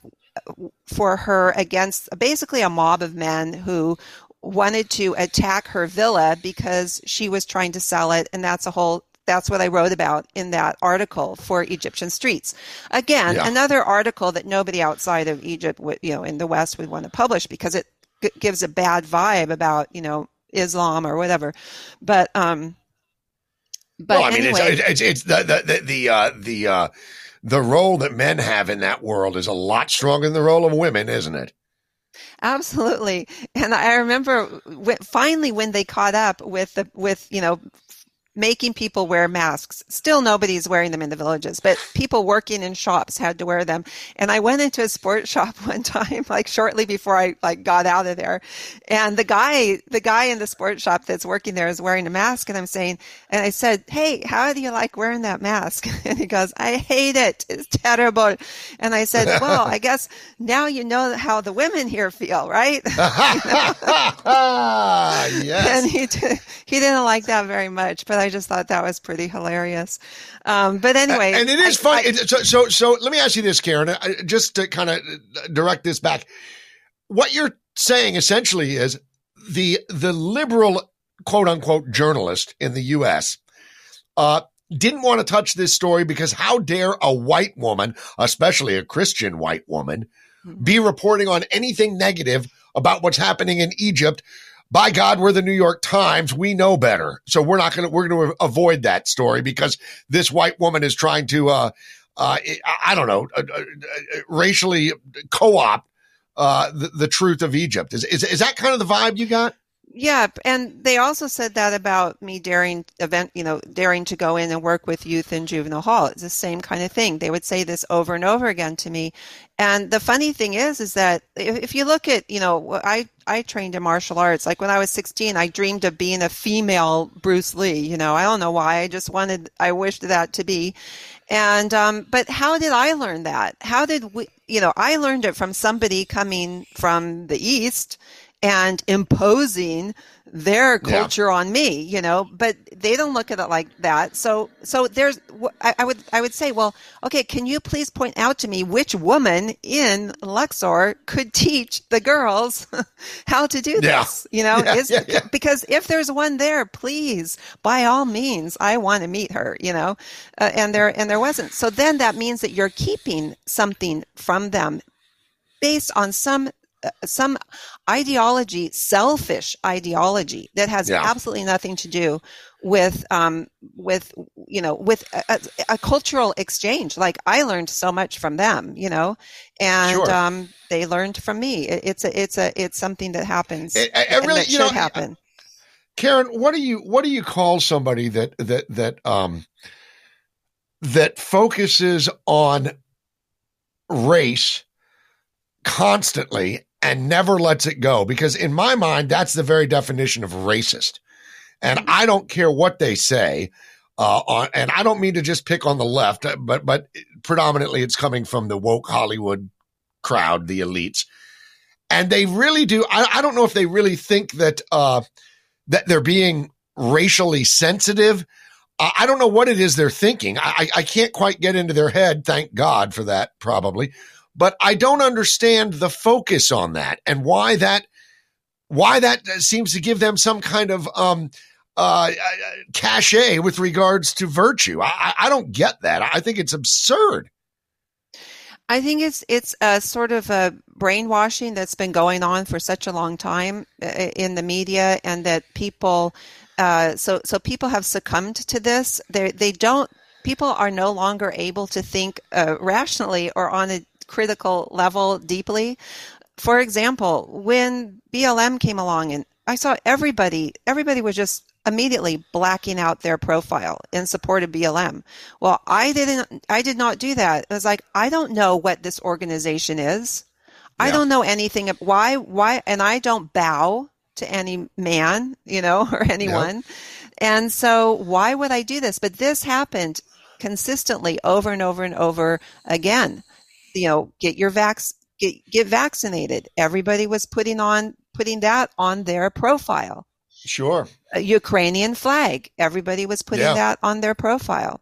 for her against basically a mob of men who wanted to attack her villa because she was trying to sell it, and that's a whole that's what I wrote about in that article for Egyptian Streets. Again, Yeah. another article that nobody outside of Egypt would, you know, in the West would want to publish because it g- gives a bad vibe about, you know, Islam or whatever. But, um, but well, I mean, anyway, it's, it's it's the the the the uh, the uh, the role that men have in that world is a lot stronger than the role of women, isn't it? Absolutely. And I remember finally when they caught up with the, with, you know, making people wear masks. Still nobody's wearing them in the villages, but people working in shops had to wear them. And I went into a sports shop one time, like shortly before I like got out of there. And the guy, the guy in the sports shop that's working there is wearing a mask. And I'm saying, and I said, Hey, how do you like wearing that mask? And he goes, I hate it. It's terrible. And I said, well, I guess now you know how the women here feel, right? yes. And he did, he didn't like that very much, but I just thought that was pretty hilarious. Um, but anyway, and it is I- funny. I- so, so, so let me ask you this, Karen, uh, just to kind of direct this back. What you're saying essentially is the the liberal quote unquote journalist in the U.S. Uh, didn't want to touch this story because how dare a white woman, especially a Christian white woman, be reporting on anything negative about what's happening in Egypt? By God, we're the New York Times. We know better. So we're not going to, we're going to avoid that story because this white woman is trying to, uh, uh, I don't know, uh, uh, uh, racially co-opt, uh, the, the truth of Egypt. Is, is, is that kind of the vibe you got? Yeah, and they also said that about me daring event, you know, daring to go in and work with youth in juvenile hall. It's the same kind of thing. They would say this over and over again to me. And the funny thing is, is that if, you look at, you know, I I trained in martial arts. Like when I was 16, I dreamed of being a female Bruce Lee. You know, I don't know why. I just wanted, I wished that to be. And um, but how did I learn that? How did we? You know, I learned it from somebody coming from the east and imposing their Yeah. culture on me, you know, but they don't look at it like that. So, so there's, I, I would, I would say, well, okay, can you please point out to me which woman in Luxor could teach the girls how to do Yeah. this? You know, Yeah, is, yeah, yeah. because if there's one there, please, by all means, I want to meet her, you know, uh, and there, and there wasn't. So then that means that you're keeping something from them based on some some ideology, selfish ideology that has Yeah. absolutely nothing to do with um, with you know with a, a, cultural exchange. Like I learned so much from them, you know, and Sure. um, they learned from me. It, it's a it's a it's something that happens. It- it and really- that should know, happen. Karen, what do you what do you call somebody that that that um that focuses on race constantly and never lets it go? Because in my mind, that's the very definition of racist. And I don't care what they say. Uh, on, and I don't mean to just pick on the left, uh, but but predominantly it's coming from the woke Hollywood crowd, the elites, and they really do. I, I don't know if they really think that uh, that they're being racially sensitive. I I don't know what it is they're thinking. I I can't quite get into their head. Thank God for that, probably. But I don't understand the focus on that and why that why that seems to give them some kind of um uh cachet with regards to virtue. I, I don't get that. I think it's absurd. I think it's it's a sort of a brainwashing that's been going on for such a long time uh, in the media, and that people, uh, so so people have succumbed to this. They they don't. People are no longer able to think uh, rationally or on a critical level deeply. For example, when BLM came along, and I saw everybody, everybody was just immediately blacking out their profile in support of BLM. Well, I didn't, I did not do that. I was like, I don't know what this organization is. I don't know anything. Why, why, and I don't bow to any man, you know, or anyone. And so why would I do this? But this happened consistently over and over and over again. You know, get your vax, get, get vaccinated. Everybody was putting on, putting that on their profile Sure. a Ukrainian flag. Everybody was putting Yeah. that on their profile.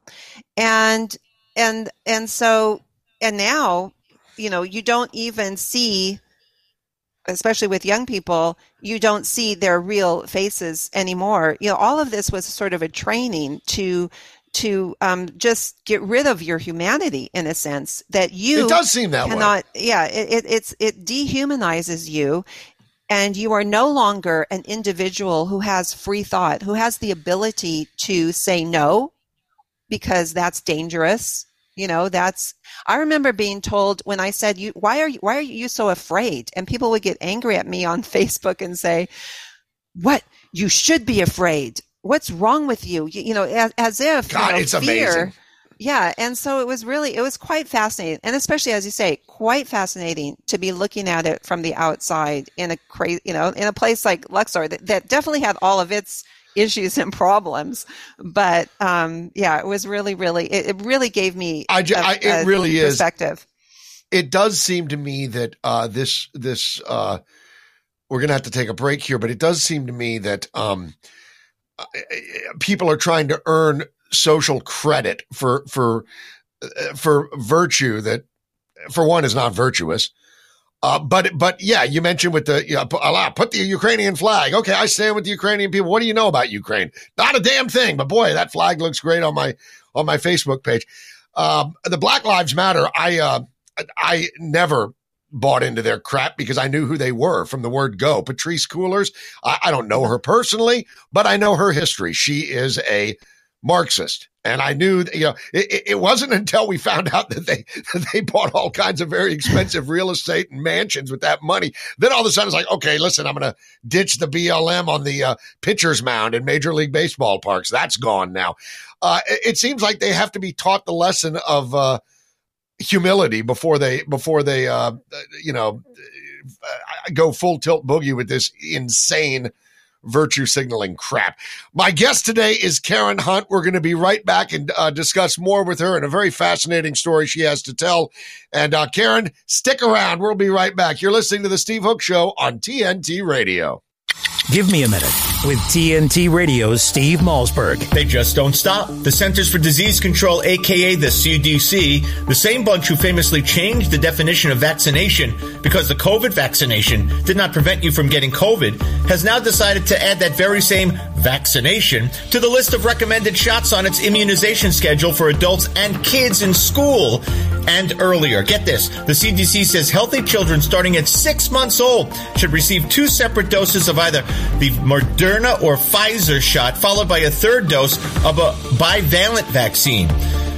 And and and so and now, you know, you don't even see especially with young people, you don't see their real faces anymore. You know, all of this was sort of a training to to um, just get rid of your humanity in a sense that you It does seem that way. yeah it, it it's it dehumanizes you and you are no longer an individual who has free thought who has the ability to say no because that's dangerous. You know that's i remember being told when i said you why are you why are you so afraid? And people would get angry at me on facebook and say what? You should be afraid what's wrong with you? You, you know as, as if you God, know, it's fear, amazing. yeah and so it was really it was quite fascinating and especially as you say quite fascinating to be looking at it from the outside in a crazy you know in a place like luxor that, that definitely had all of its issues and problems but um yeah it was really really it, it really gave me I, ju- a- I it really is. perspective. It does seem to me that uh, this this uh, we're gonna have to take a break here, but it does seem to me that um, people are trying to earn social credit for for uh, for virtue that for one is not virtuous. Uh, but but yeah, you mentioned with the you know, put, the Ukrainian flag. Okay, I stand with the Ukrainian people. What do you know about Ukraine? Not a damn thing. But boy, that flag looks great on my on my Facebook page. Um, the Black Lives Matter. I uh, I never bought into their crap because I knew who they were from the word go. Patrisse Cullors. I, I don't know her personally, but I know her history. She is a Marxist. And I knew, that, you know, it, it wasn't until we found out that they they bought all kinds of very expensive real estate and mansions with that money. Then all of a sudden it's like, okay, listen, I'm going to ditch the BLM on the uh, pitcher's mound in Major League Baseball parks. That's gone now. Uh, it, it seems like they have to be taught the lesson of uh, humility before they before they uh, you know go full tilt boogie with this insane virtue signaling crap. My guest today is Karen Hunt. We're going to be right back and uh, discuss more with her and a very fascinating story she has to tell. And uh, Karen, stick around. We'll be right back. You're listening to the Steve Hook Show on TNT Radio. Give me a minute with TNT Radio's Steve Malzberg. They just don't stop. The Centers for Disease Control, aka the CDC, the same bunch who famously changed the definition of vaccination because the COVID vaccination did not prevent you from getting COVID, has now decided to add that very same vaccination to the list of recommended shots on its immunization schedule for adults and kids in school and earlier. Get this. The CDC says healthy children starting at six months old should receive two separate doses of either the Moderna or Pfizer shot, followed by a third dose of a bivalent vaccine.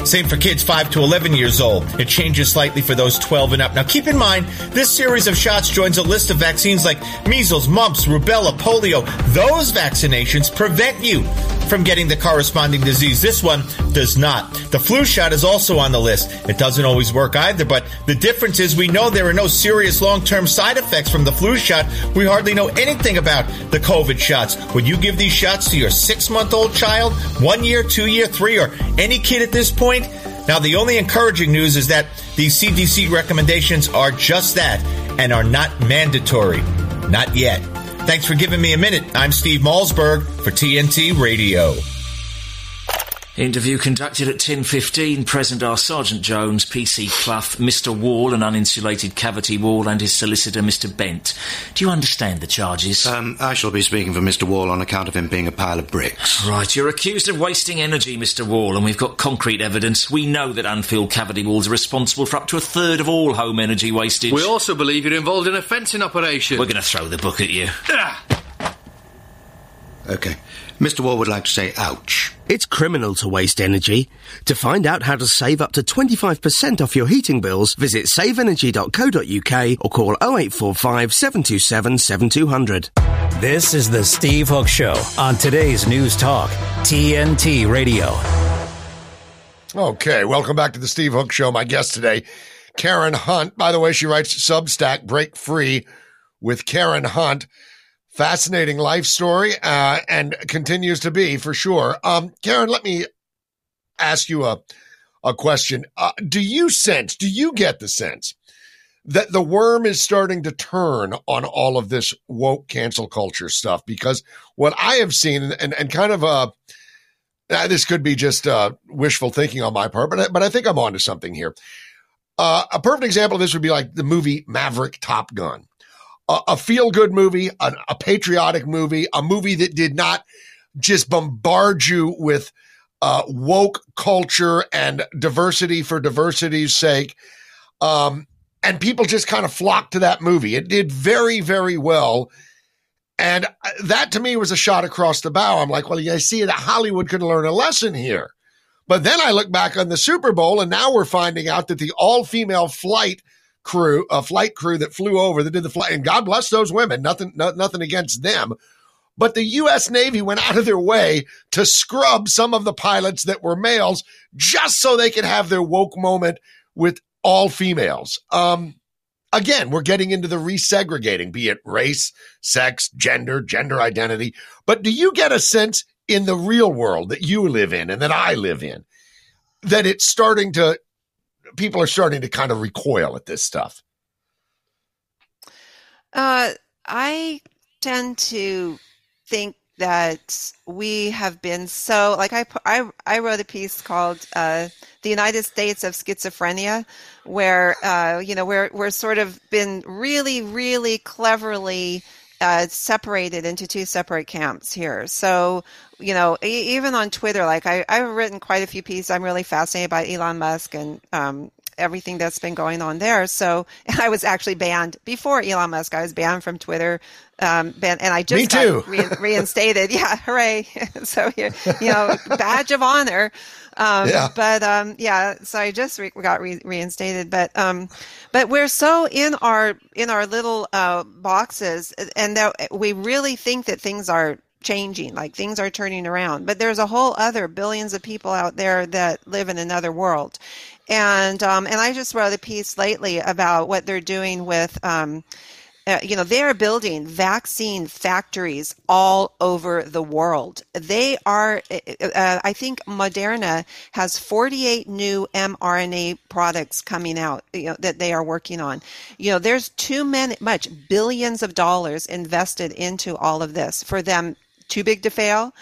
Same for kids 5 to 11 years old. It changes slightly for those 12 and up. Now keep in mind, this series of shots joins a list of vaccines like measles, mumps, rubella, polio. Those vaccinations prevent you from getting the corresponding disease. This one does not. The flu shot is also on the list. It doesn't always work either, but the difference is we know there are no serious long-term side effects from the flu shot. We hardly know anything about the COVID shots. Would you give these shots to your six-month-old child, one year, two year, three, or any kid at this point? Now, the only encouraging news is that these CDC recommendations are just that and are not mandatory. Not yet. Thanks for giving me a minute. I'm Steve Malzberg for TNT Radio. Interview conducted at 10.15. Present are Sergeant Jones, PC Clough, Mr. Wall, an uninsulated cavity wall, and his solicitor, Mr. Bent. Do you understand the charges? Um, I shall be speaking for Mr. Wall on account of him being a pile of bricks. Right, you're accused of wasting energy, Mr. Wall, and we've got concrete evidence. We know that unfilled cavity walls are responsible for up to a third of all home energy wastage. We also believe you're involved in a fencing operation. We're going to throw the book at you. Okay. Mr. Wall would like to say ouch. It's criminal to waste energy. To find out how to save up to 25% off your heating bills, visit saveenergy.co.uk or call 0845 727 7200. This is the Steve Hook Show on today's News Talk, TNT Radio. Okay, welcome back to the Steve Hook Show. My guest today, Karen Hunt. By the way, she writes Substack Break Free with Karen Hunt. Fascinating life story, uh, and continues to be for sure. Um, Karen, let me ask you a a question. Uh, do you sense? Do you get the sense that the worm is starting to turn on all of this woke cancel culture stuff? Because what I have seen, and and kind of uh, uh, this could be just uh, wishful thinking on my part, but I, but I think I'm onto something here. Uh, a perfect example of this would be like the movie Maverick Top Gun. A, a feel good movie, a, a patriotic movie, a movie that did not just bombard you with uh, woke culture and diversity for diversity's sake. Um, and people just kind of flocked to that movie. It did very, very well. And uh, that to me was a shot across the bow. I'm like, well, you see that Hollywood could learn a lesson here. But then I look back on the Super Bowl, and now we're finding out that the all female flight crew, a flight crew that flew over that did the flight, and God bless those women, nothing, no, nothing against them. But the U.S. Navy went out of their way to scrub some of the pilots that were males just so they could have their woke moment with all females. Um, again, we're getting into the resegregating, be it race, sex, gender, gender identity. But do you get a sense in the real world that you live in and that I live in that it's starting to, people are starting to kind of recoil at this stuff? Uh, I tend to think that we have been so like I I, I wrote a piece called uh, "The United States of Schizophrenia," where uh, you know we're we're sort of been really really cleverly uh, separated into two separate camps here. So you know e- even on Twitter, like I I've written quite a few pieces. I'm really fascinated by Elon Musk and um, everything that's been going on there. So I was actually banned before Elon Musk. I was banned from Twitter um, and I just Me too. got re- reinstated. Yeah, hooray! so you know, badge of honor. Um, Yeah. But um, yeah, so I just re- got re- reinstated. But um, but we're so in our in our little uh, boxes, and that we really think that things are changing, like things are turning around. But there's a whole other billions of people out there that live in another world, and um, and I just wrote a piece lately about what they're doing with. Um, uh, you know, they are building vaccine factories all over the world. They are, uh, I think Moderna has 48 new mRNA products coming out you know, that they are working on. You know, there's too many, much billions of dollars invested into all of this for them too big to fail.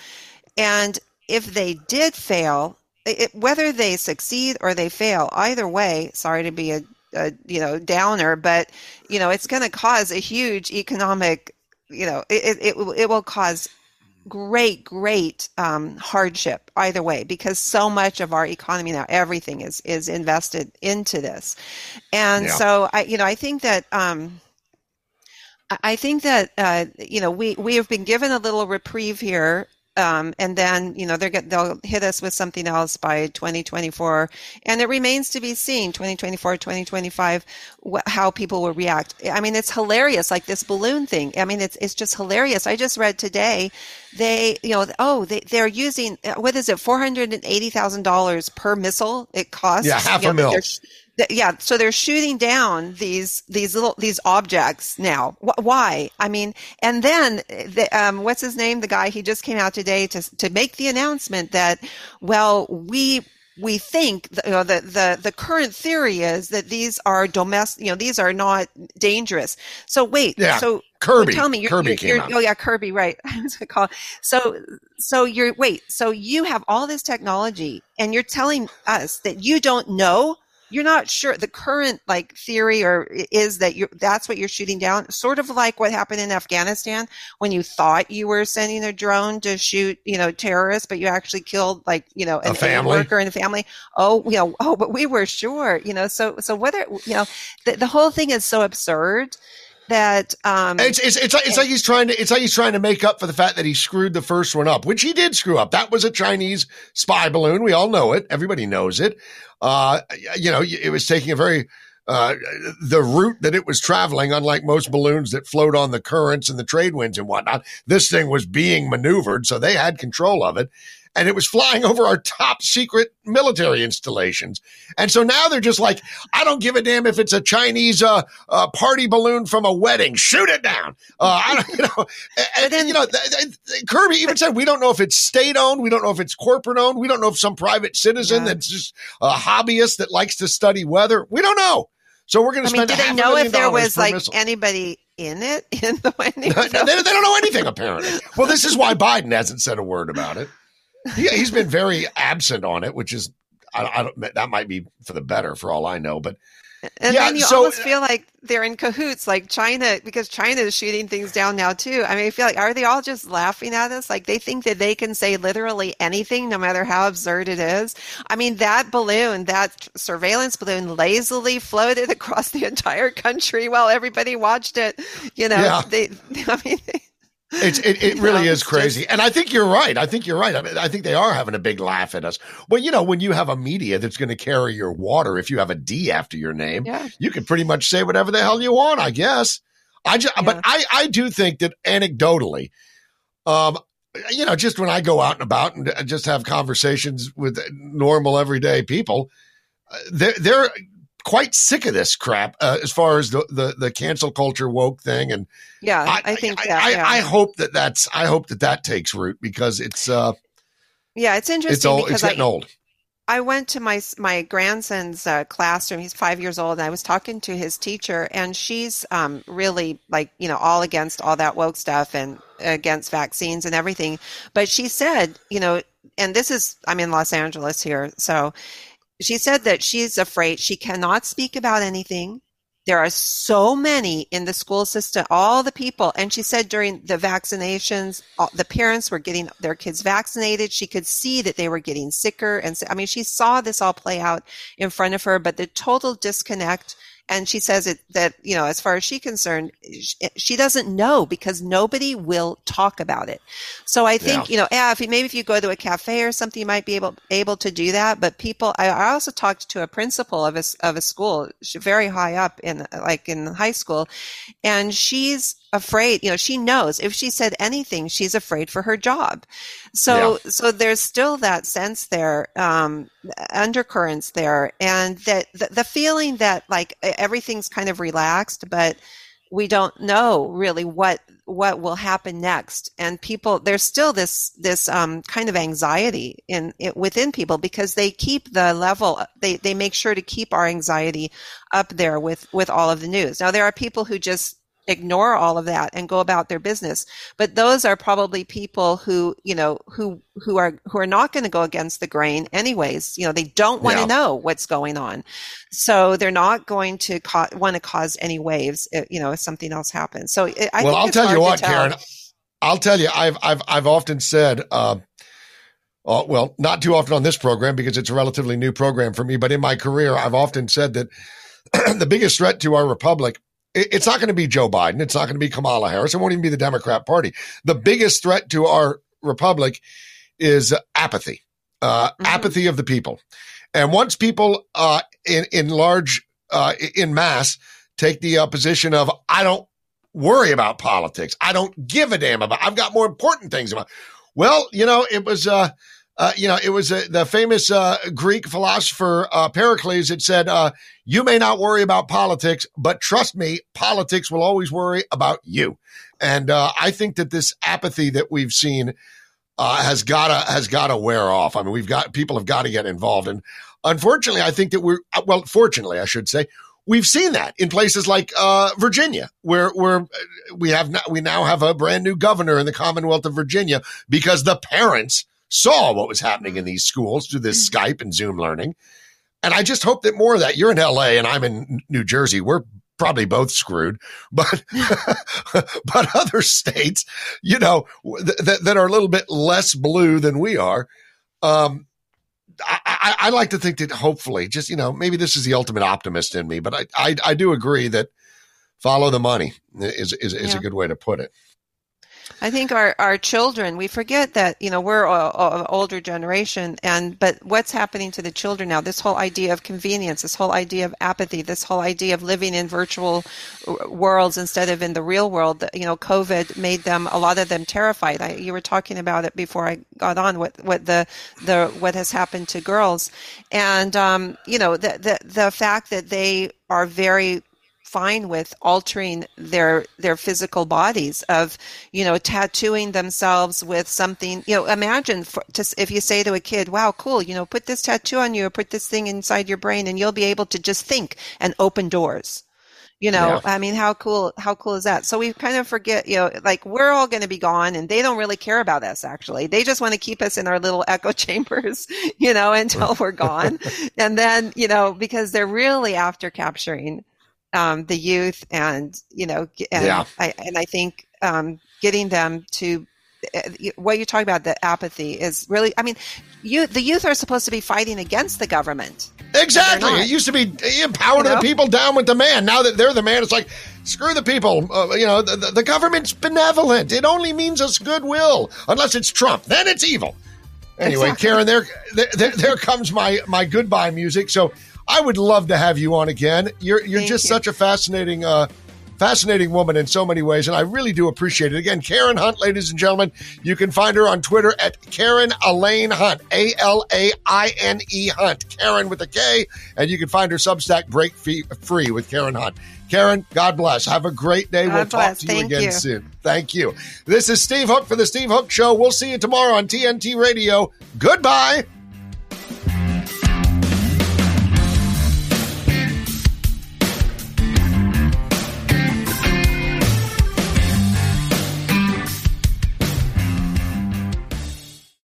And if they did fail, it, whether they succeed or they fail, either way, sorry to be a a you know downer, but you know it's going to cause a huge economic you know it it, it will cause great great um, hardship either way because so much of our economy now everything is is invested into this and Yeah. so i you know i think that um I- think that uh, you know we we have been given a little reprieve here, um, and then you know they're get, they'll hit us with something else by 2024, and it remains to be seen 2024 2025 wh- how people will react. I mean, it's hilarious, like this balloon thing. I mean, it's it's just hilarious. I just read today they you know oh they they're using uh, what is it four hundred and eighty thousand dollars per missile it costs. Yeah, half a know, mil. Yeah so they're shooting down these these little these objects now. Wh- why? I mean and then the, um, what's his name? The guy he just came out today to to make the announcement that well we we think the, you know, the, the the current theory is that these are domestic you know these are not dangerous. So wait Yeah, so Kirby. tell me you're, Kirby you're, came you're- out. oh yeah kirby right. I was gonna call so so you're wait so you have all this technology and you're telling us that you don't know you're not sure the current like theory or is that you that's what you're shooting down sort of like what happened in afghanistan when you thought you were sending a drone to shoot you know terrorists but you actually killed like you know an aid family. worker and a family oh you know oh but we were sure you know so so whether you know the, the whole thing is so absurd that um It's it's it's like, it's like he's trying to it's like he's trying to make up for the fact that he screwed the first one up, which he did screw up. That was a Chinese spy balloon. We all know it. Everybody knows it. Uh, you know, it was taking a very uh, the route that it was traveling, unlike most balloons that float on the currents and the trade winds and whatnot. This thing was being maneuvered, so they had control of it. And it was flying over our top secret military installations. And so now they're just like, I don't give a damn if it's a Chinese uh, uh, party balloon from a wedding. Shoot it down. Uh, I don't, you know, and, and, you know, th- th- Kirby even said we don't know if it's state owned, we don't know if it's corporate owned, we don't know if some private citizen that's just a hobbyist that likes to study weather. We don't know. So we're going to spend. I mean, do they know if there was like anybody in it in the wedding? they, they don't know anything apparently. Well, this is why Biden hasn't said a word about it. He, he's been very absent on it, which is I, I don't, that might be for the better for all I know. But And Yeah, then you so- almost feel like they're in cahoots, like China, because China is shooting things down now too. I mean, I feel like are they all just laughing at us? Like they think that they can say literally anything, no matter how absurd it is. I mean, that balloon, that surveillance balloon, lazily floated across the entire country while everybody watched it. You know, Yeah. they. I mean, It's, it, it really is crazy. and I think you're right. I think you're right. I, mean, I think they are having a big laugh at us. Well, you know, when you have a media that's going to carry your water, if you have a D after your name, Yeah. you can pretty much say whatever the hell you want, I guess. I just, but I, I do think that anecdotally, um, you know, just when I go out and about and uh, just have conversations with normal everyday people, uh, they're, they're quite sick of this crap uh, as far as the, the, the cancel culture woke thing. And yeah, I, think that. I, yeah. I hope that that's I hope that that takes root because it's uh yeah, it's interesting it's old because it's getting I, old. I went to my my grandson's uh, classroom. He's five years old, and I was talking to his teacher, and she's um, really like you know all against all that woke stuff and against vaccines and everything. But she said, you know, and this is I'm in Los Angeles here, so she said that she's afraid she cannot speak about anything. There are so many in the school system, all the people. And she said during the vaccinations, all, the parents were getting their kids vaccinated. She could see that they were getting sicker. And so, I mean, she saw this all play out in front of her, but the total disconnect. And she says it, that, you know, as far as she's concerned, she, she doesn't know because nobody will talk about it. So I think, Yeah. you know, yeah, if you, maybe if you go to a cafe or something, you might be able, able to do that. But people, I, I also talked to a principal of a, of a school, very high up in, like in high school, and she's afraid, you know, she knows if she said anything, she's afraid for her job. So, so there's still that sense there, um, undercurrents there, and that the, the feeling that like everything's kind of relaxed, but we don't know really what what will happen next. And people there's still this this um, kind of anxiety in it, within people because they keep the level they they make sure to keep our anxiety up there with with all of the news. Now there are people who just ignore all of that and go about their business but those are probably people who you know who who are who are not going to go against the grain anyways you know they don't want to Yeah. know what's going on so they're not going to ca- want to cause any waves uh, you know if something else happens so it, I well, I'll tell you what, tell. Karen. I'll tell you, I've I've I've often said, uh, uh, well, not too often on this program because it's a relatively new program for me, but in my career, I've often said that the biggest threat to our republic. It- It's not going to be Joe Biden. It's not going to be Kamala Harris. It won't even be the Democrat Party. The biggest threat to our republic is apathy, uh, apathy of the people. And once people uh, in in large uh, in mass take the uh, position of I don't worry about politics, I don't give a damn about. I've got more important things about. Well, you know, it was uh, you know, it was the famous uh, Greek philosopher uh, Pericles that said, uh, "You may not worry about politics, but trust me, politics will always worry about you." And uh, I think that this apathy that we've seen has gotta has gotta wear off. I mean, we've got people have got to get involved, and unfortunately, I think that we're well. Fortunately, I should say, we've seen that in places like uh, Virginia, where where we have now, we now have a brand new governor in the Commonwealth of Virginia because the parents saw what was happening in these schools through this Skype and Zoom learning. And I just hope that more of that. You're in LA and I'm in New Jersey. We're probably both screwed, but but other states, you know, th- th- that are a little bit less blue than we are. Um, I, I, I like to think that hopefully, just you know, maybe this is the ultimate optimist in me, but I I, I do agree that follow the money is is, is Yeah. a good way to put it. I think our, our children, we forget that, you know, we're an older generation and, but what's happening to the children now? This whole idea of convenience, this whole idea of apathy, this whole idea of living in virtual worlds instead of in the real world, you know, COVID made them, a lot of them terrified. I, you were talking about it before I got on, what, what the, the, what has happened to girls. And, um, you know, the, the, the fact that they are very fine with altering their their physical bodies of you know tattooing themselves with something you know imagine for, just if you say to a kid wow cool you know put this tattoo on you or put this thing inside your brain and you'll be able to just think and open doors You know, Yeah. I mean, how cool, how cool is that? So we kind of forget, you know, like we're all going to be gone and they don't really care about us actually. They just want to keep us in our little echo chambers, you know, until we're gone. and then, you know, because they're really after capturing, um, the youth and, you know, and Yeah. I, and I think, um, getting them to, uh, what you talk about, the apathy is really, I mean, you, the youth are supposed to be fighting against the government. Exactly. It used to be empower You know? the people down with the man. Now that they're the man, it's like screw the people. Uh, you know, the, the, government's benevolent. It only means us goodwill, unless it's Trump. Then it's evil. Anyway, Exactly. Karen, there, there, there, there comes my my goodbye music. So I would love to have you on again. You're you're Thank just you. such a fascinating. Uh, Fascinating woman in so many ways, and I really do appreciate it. Again, Karen Hunt, ladies and gentlemen, you can find her on Twitter at Karen Elaine Hunt, A L A I N E Hunt, Karen with a K, and you can find her Substack break free with Karen Hunt. Karen, God bless. Have a great day. God we'll talk to you Thank again you. soon. Thank you. This is Steve Hook for the Steve Hook Show. We'll see you tomorrow on TNT Radio. Goodbye.